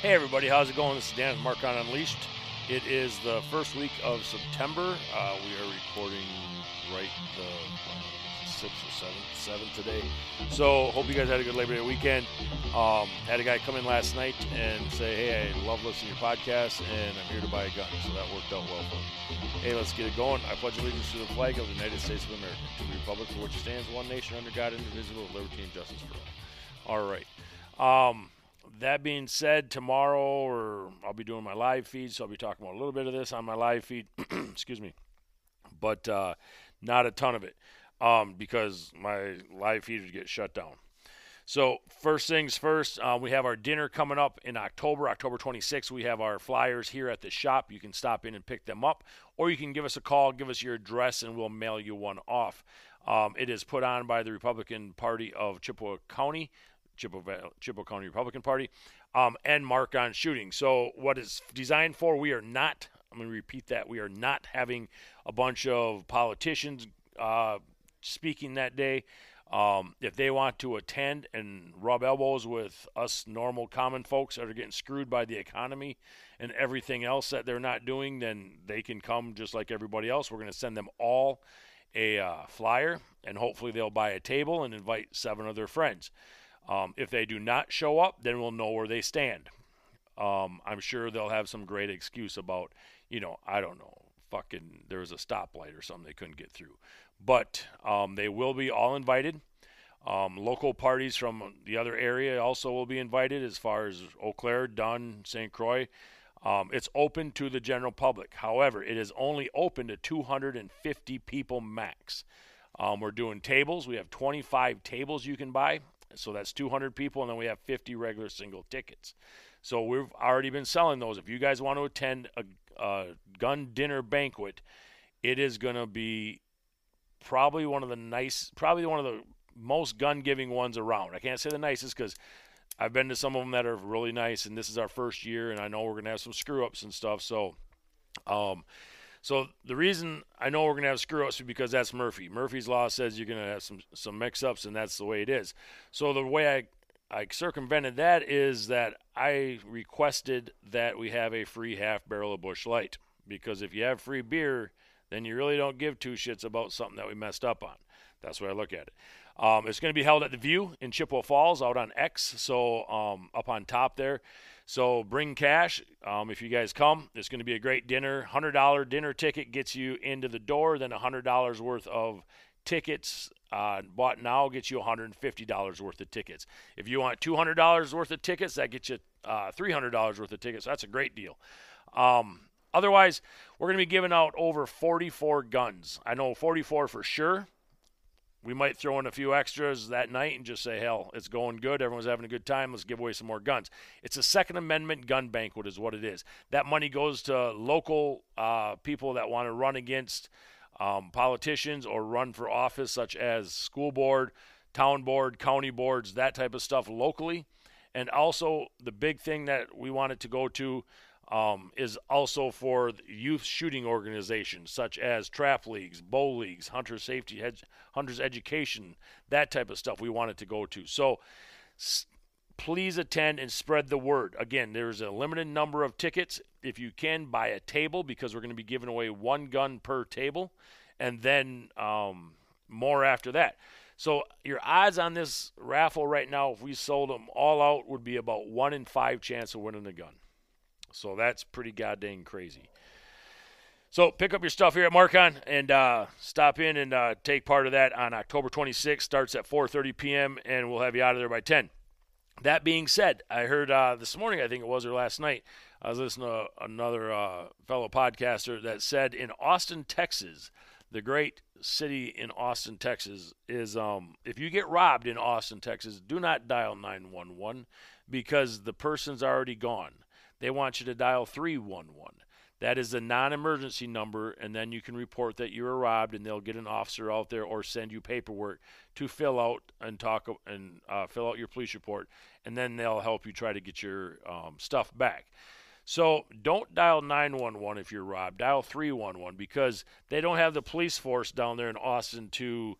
Hey everybody, how's it going? This is Dan with Marcon Unleashed. It is the first week of September. Uh, we are recording right the sixth or seventh, seventh today. So hope you guys had a good Labor Day weekend. Um, had a guy come in last night and say, "Hey, I love listening to your podcast, and I'm here to buy a gun." So that worked out well for me. Hey, let's get it going. I pledge allegiance to the flag of the United States of America, to the republic for which it stands, one nation under God, indivisible, with liberty and justice for all. All right. Um, that being said, tomorrow or I'll be doing my live feed, so I'll be talking about a little bit of this on my live feed. Excuse me, but uh, not a ton of it um, because my live feed would get shut down. So first things first, uh, we have our dinner coming up in October, October 26th. We have our flyers here at the shop. You can stop in and pick them up, or you can give us a call, give us your address, and we'll mail you one off. Um, it is put on by the Republican Party of Chippewa County. Chippewa, County Republican Party, um, and Marcon shooting. So, what is designed for? We are not. I'm going to repeat that. We are not having a bunch of politicians uh, speaking that day. Um, if they want to attend and rub elbows with us normal common folks that are getting screwed by the economy and everything else that they're not doing, then they can come just like everybody else. We're going to send them all a uh, flyer, and hopefully they'll buy a table and invite seven of their friends. Um, if they do not show up, then we'll know where they stand. Um, I'm sure they'll have some great excuse about, you know, I don't know, fucking there was a stoplight or something they couldn't get through. But um, they will be all invited. Um, local parties from the other area also will be invited, as far as Eau Claire, Dunn, St. Croix. Um, it's open to the general public. However, it is only open to 250 people max. Um, we're doing tables. We have 25 tables you can buy. So that's 200 people, and then we have 50 regular single tickets. So we've already been selling those. If you guys want to attend a, a gun dinner banquet, it is going to be probably one of the nice, probably one of the most gun giving ones around. I can't say the nicest because I've been to some of them that are really nice, and this is our first year, and I know we're going to have some screw ups and stuff. So, um, so the reason I know we're going to have screw ups is because that's Murphy. Murphy's law says you're going to have some some mix ups, and that's the way it is. So the way I I circumvented that is that I requested that we have a free half barrel of Busch Light because if you have free beer, then you really don't give two shits about something that we messed up on. That's way I look at it. Um, it's going to be held at the View in Chippewa Falls out on X, so um, up on top there. So bring cash. Um, if you guys come, it's going to be a great dinner. $100 dinner ticket gets you into the door, then $100 worth of tickets uh, bought now gets you $150 worth of tickets. If you want $200 worth of tickets, that gets you uh, $300 worth of tickets. That's a great deal. Um, otherwise, we're going to be giving out over 44 guns. I know 44 for sure. We might throw in a few extras that night and just say, hell, it's going good. Everyone's having a good time. Let's give away some more guns. It's a Second Amendment gun banquet, is what it is. That money goes to local uh, people that want to run against um, politicians or run for office, such as school board, town board, county boards, that type of stuff locally. And also, the big thing that we wanted to go to um, is also for youth shooting organizations such as trap leagues, bow leagues, hunter safety, hunters education, that type of stuff we wanted to go to. So s- please attend and spread the word. Again, there's a limited number of tickets. If you can, buy a table because we're going to be giving away one gun per table and then um, more after that. So your odds on this raffle right now, if we sold them all out, would be about one in five chance of winning the gun. So that's pretty goddamn crazy. So pick up your stuff here at Marcon and uh, stop in and uh, take part of that on October 26th. Starts at 4:30 p.m. and we'll have you out of there by 10. That being said, I heard uh, this morning, I think it was or last night, I was listening to another uh, fellow podcaster that said in Austin, Texas, the great city in Austin, Texas, is um, if you get robbed in Austin, Texas, do not dial 911 because the person's already gone they want you to dial 311. That is a non emergency number, and then you can report that you were robbed, and they'll get an officer out there or send you paperwork to fill out and talk and uh, fill out your police report, and then they'll help you try to get your um, stuff back. So don't dial 911 if you're robbed. Dial 311 because they don't have the police force down there in Austin to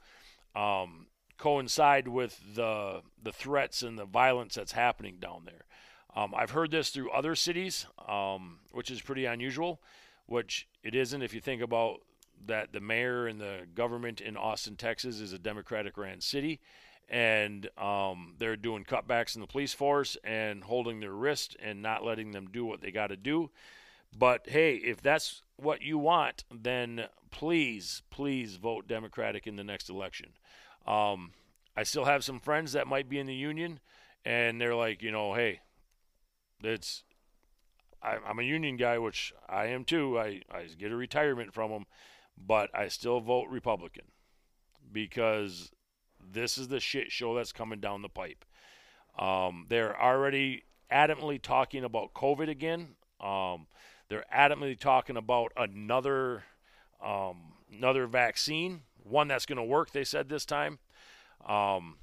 um, coincide with the the threats and the violence that's happening down there. Um, I've heard this through other cities, um, which is pretty unusual, which it isn't if you think about that the mayor and the government in Austin, Texas is a Democratic ran city. And um, they're doing cutbacks in the police force and holding their wrist and not letting them do what they got to do. But hey, if that's what you want, then please, please vote Democratic in the next election. Um, I still have some friends that might be in the union, and they're like, you know, hey, it's I, am a union guy, which I am too. I, I get a retirement from them, but I still vote Republican because this is the shit show that's coming down the pipe. Um, they're already adamantly talking about COVID again. Um, they're adamantly talking about another um, another vaccine, one that's going to work. They said this time. Um,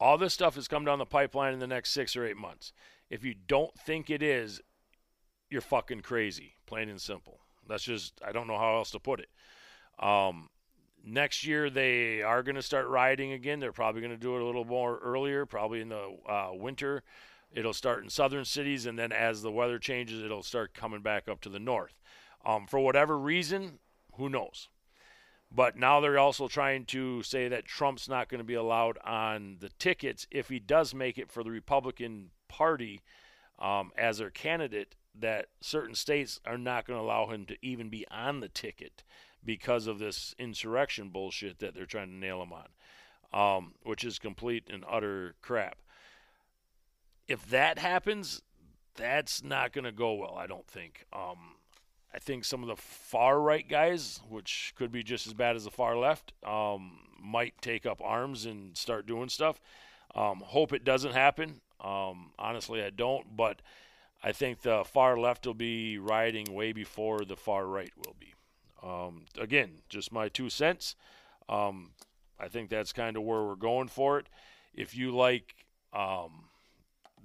all this stuff has come down the pipeline in the next six or eight months. If you don't think it is, you're fucking crazy, plain and simple. That's just I don't know how else to put it. Um, next year they are going to start riding again. They're probably going to do it a little more earlier, probably in the uh, winter. It'll start in southern cities, and then as the weather changes, it'll start coming back up to the north. Um, for whatever reason, who knows? But now they're also trying to say that Trump's not going to be allowed on the tickets if he does make it for the Republican Party um, as their candidate. That certain states are not going to allow him to even be on the ticket because of this insurrection bullshit that they're trying to nail him on, um, which is complete and utter crap. If that happens, that's not going to go well, I don't think. Um, I think some of the far right guys, which could be just as bad as the far left, um, might take up arms and start doing stuff. Um, hope it doesn't happen. Um, honestly, I don't, but I think the far left will be rioting way before the far right will be. Um, again, just my two cents. Um, I think that's kind of where we're going for it. If you like um,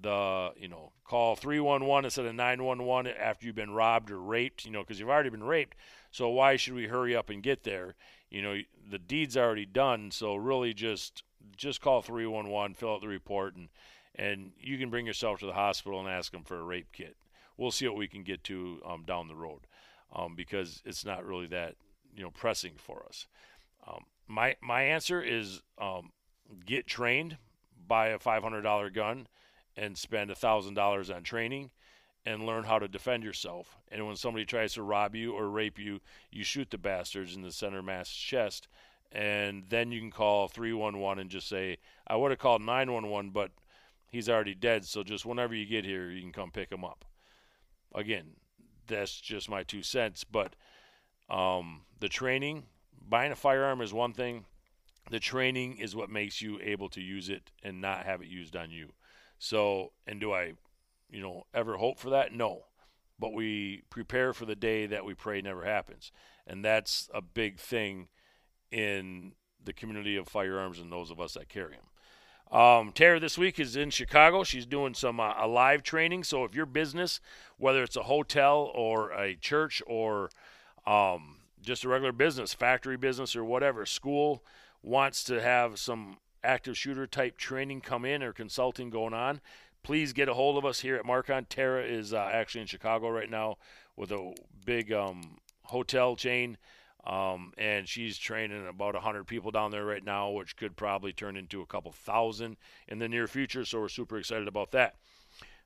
the, you know, call 311 instead of 911 after you've been robbed or raped, you know, because you've already been raped. So why should we hurry up and get there? You know, the deed's already done. So really just just call 311, fill out the report, and and you can bring yourself to the hospital and ask them for a rape kit. We'll see what we can get to um, down the road um, because it's not really that you know pressing for us. Um, my my answer is um, get trained, buy a five hundred dollar gun, and spend a thousand dollars on training, and learn how to defend yourself. And when somebody tries to rob you or rape you, you shoot the bastards in the center mass chest, and then you can call three one one and just say, "I would have called nine one one, but." He's already dead, so just whenever you get here, you can come pick him up. Again, that's just my two cents. But um, the training, buying a firearm is one thing. The training is what makes you able to use it and not have it used on you. So, and do I, you know, ever hope for that? No. But we prepare for the day that we pray never happens. And that's a big thing in the community of firearms and those of us that carry them. Um, Tara this week is in Chicago. She's doing some uh, a live training. So if your business, whether it's a hotel or a church or um, just a regular business, factory business or whatever, school wants to have some active shooter type training come in or consulting going on, please get a hold of us here at Marcon. Tara is uh, actually in Chicago right now with a big um, hotel chain. Um, and she's training about 100 people down there right now, which could probably turn into a couple thousand in the near future. So we're super excited about that.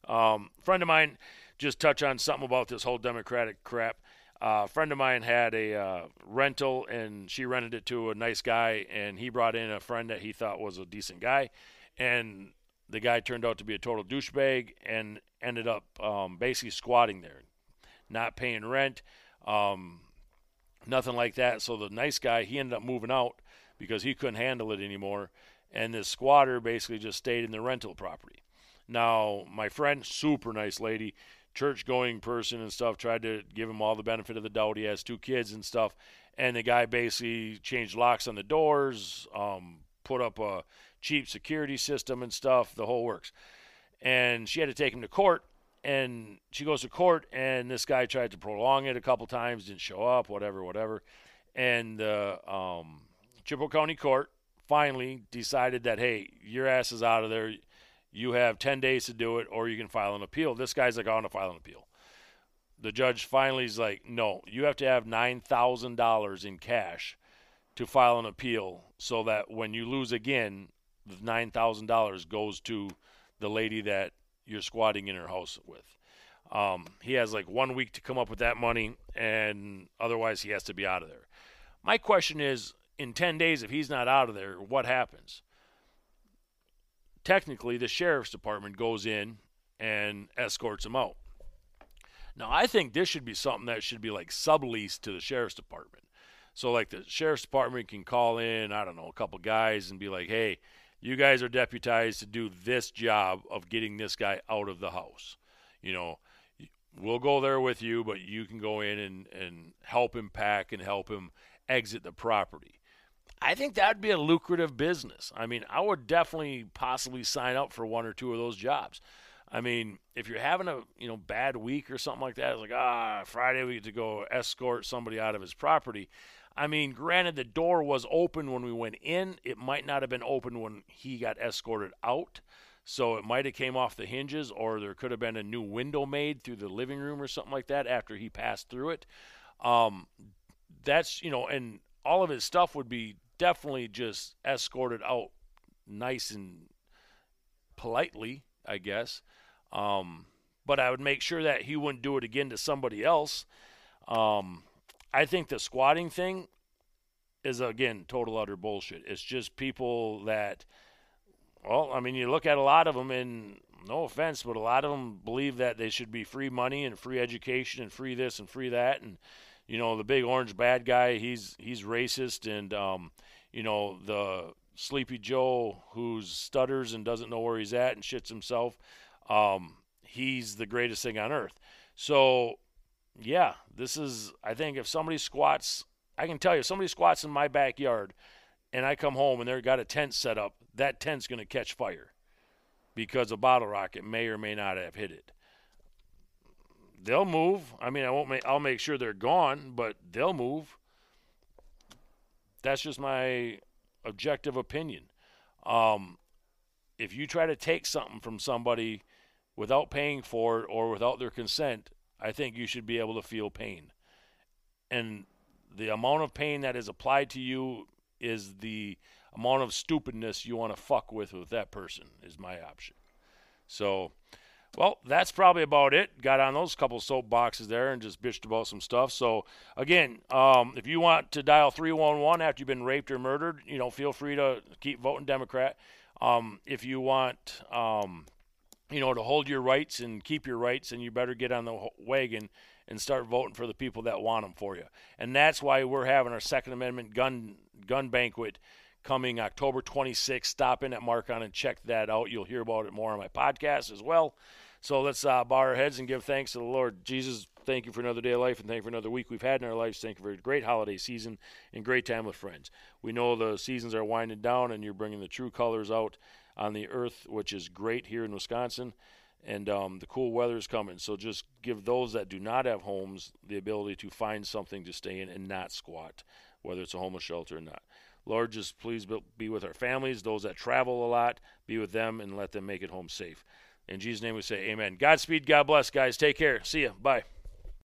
Um, friend of mine, just touch on something about this whole Democratic crap. Uh, a friend of mine had a uh, rental and she rented it to a nice guy, and he brought in a friend that he thought was a decent guy, and the guy turned out to be a total douchebag and ended up um, basically squatting there, not paying rent. Um, nothing like that. So the nice guy, he ended up moving out because he couldn't handle it anymore. And this squatter basically just stayed in the rental property. Now, my friend, super nice lady, church going person and stuff, tried to give him all the benefit of the doubt. He has two kids and stuff. And the guy basically changed locks on the doors, um, put up a cheap security system and stuff, the whole works. And she had to take him to court and she goes to court, and this guy tried to prolong it a couple times, didn't show up, whatever, whatever. And the uh, um, Chippewa County Court finally decided that, hey, your ass is out of there. You have 10 days to do it, or you can file an appeal. This guy's like, I want to file an appeal. The judge finally is like, no, you have to have $9,000 in cash to file an appeal so that when you lose again, the $9,000 goes to the lady that you're squatting in her house with. Um, he has like one week to come up with that money, and otherwise he has to be out of there. My question is in 10 days, if he's not out of there, what happens? Technically, the sheriff's department goes in and escorts him out. Now, I think this should be something that should be like subleased to the sheriff's department. So, like, the sheriff's department can call in, I don't know, a couple guys and be like, hey, you guys are deputized to do this job of getting this guy out of the house. You know, we'll go there with you, but you can go in and, and help him pack and help him exit the property. I think that'd be a lucrative business. I mean, I would definitely possibly sign up for one or two of those jobs. I mean, if you're having a you know bad week or something like that, it's like ah Friday we get to go escort somebody out of his property. I mean, granted, the door was open when we went in. It might not have been open when he got escorted out. So it might have came off the hinges, or there could have been a new window made through the living room or something like that after he passed through it. Um, that's you know, and all of his stuff would be definitely just escorted out nice and politely, I guess. Um, but I would make sure that he wouldn't do it again to somebody else. Um, I think the squatting thing is again total utter bullshit. It's just people that, well, I mean, you look at a lot of them, and no offense, but a lot of them believe that they should be free money and free education and free this and free that, and you know, the big orange bad guy, he's he's racist, and um, you know, the Sleepy Joe who stutters and doesn't know where he's at and shits himself, um, he's the greatest thing on earth. So yeah, this is. I think if somebody squats, I can tell you, if somebody squats in my backyard, and I come home and they've got a tent set up, that tent's going to catch fire because a bottle rocket may or may not have hit it. They'll move. I mean, I won't. Make, I'll make sure they're gone, but they'll move. That's just my objective opinion. Um, if you try to take something from somebody without paying for it or without their consent, I think you should be able to feel pain. And the amount of pain that is applied to you is the amount of stupidness you want to fuck with with that person is my option. So, well, that's probably about it. Got on those couple soapboxes there and just bitched about some stuff. So, again, um, if you want to dial 311 after you've been raped or murdered, you know, feel free to keep voting Democrat. Um, if you want um, you know, to hold your rights and keep your rights, and you better get on the wagon and start voting for the people that want them for you. And that's why we're having our Second Amendment gun gun banquet coming October 26th. Stop in at Marcon and check that out. You'll hear about it more on my podcast as well. So let's uh, bow our heads and give thanks to the Lord. Jesus, thank you for another day of life and thank you for another week we've had in our lives. Thank you for a great holiday season and great time with friends. We know the seasons are winding down and you're bringing the true colors out on the earth, which is great here in Wisconsin. And um, the cool weather is coming. So just give those that do not have homes the ability to find something to stay in and not squat, whether it's a homeless shelter or not. Lord, just please be with our families, those that travel a lot, be with them and let them make it home safe. In Jesus' name we say amen. Godspeed. God bless, guys. Take care. See you. Bye.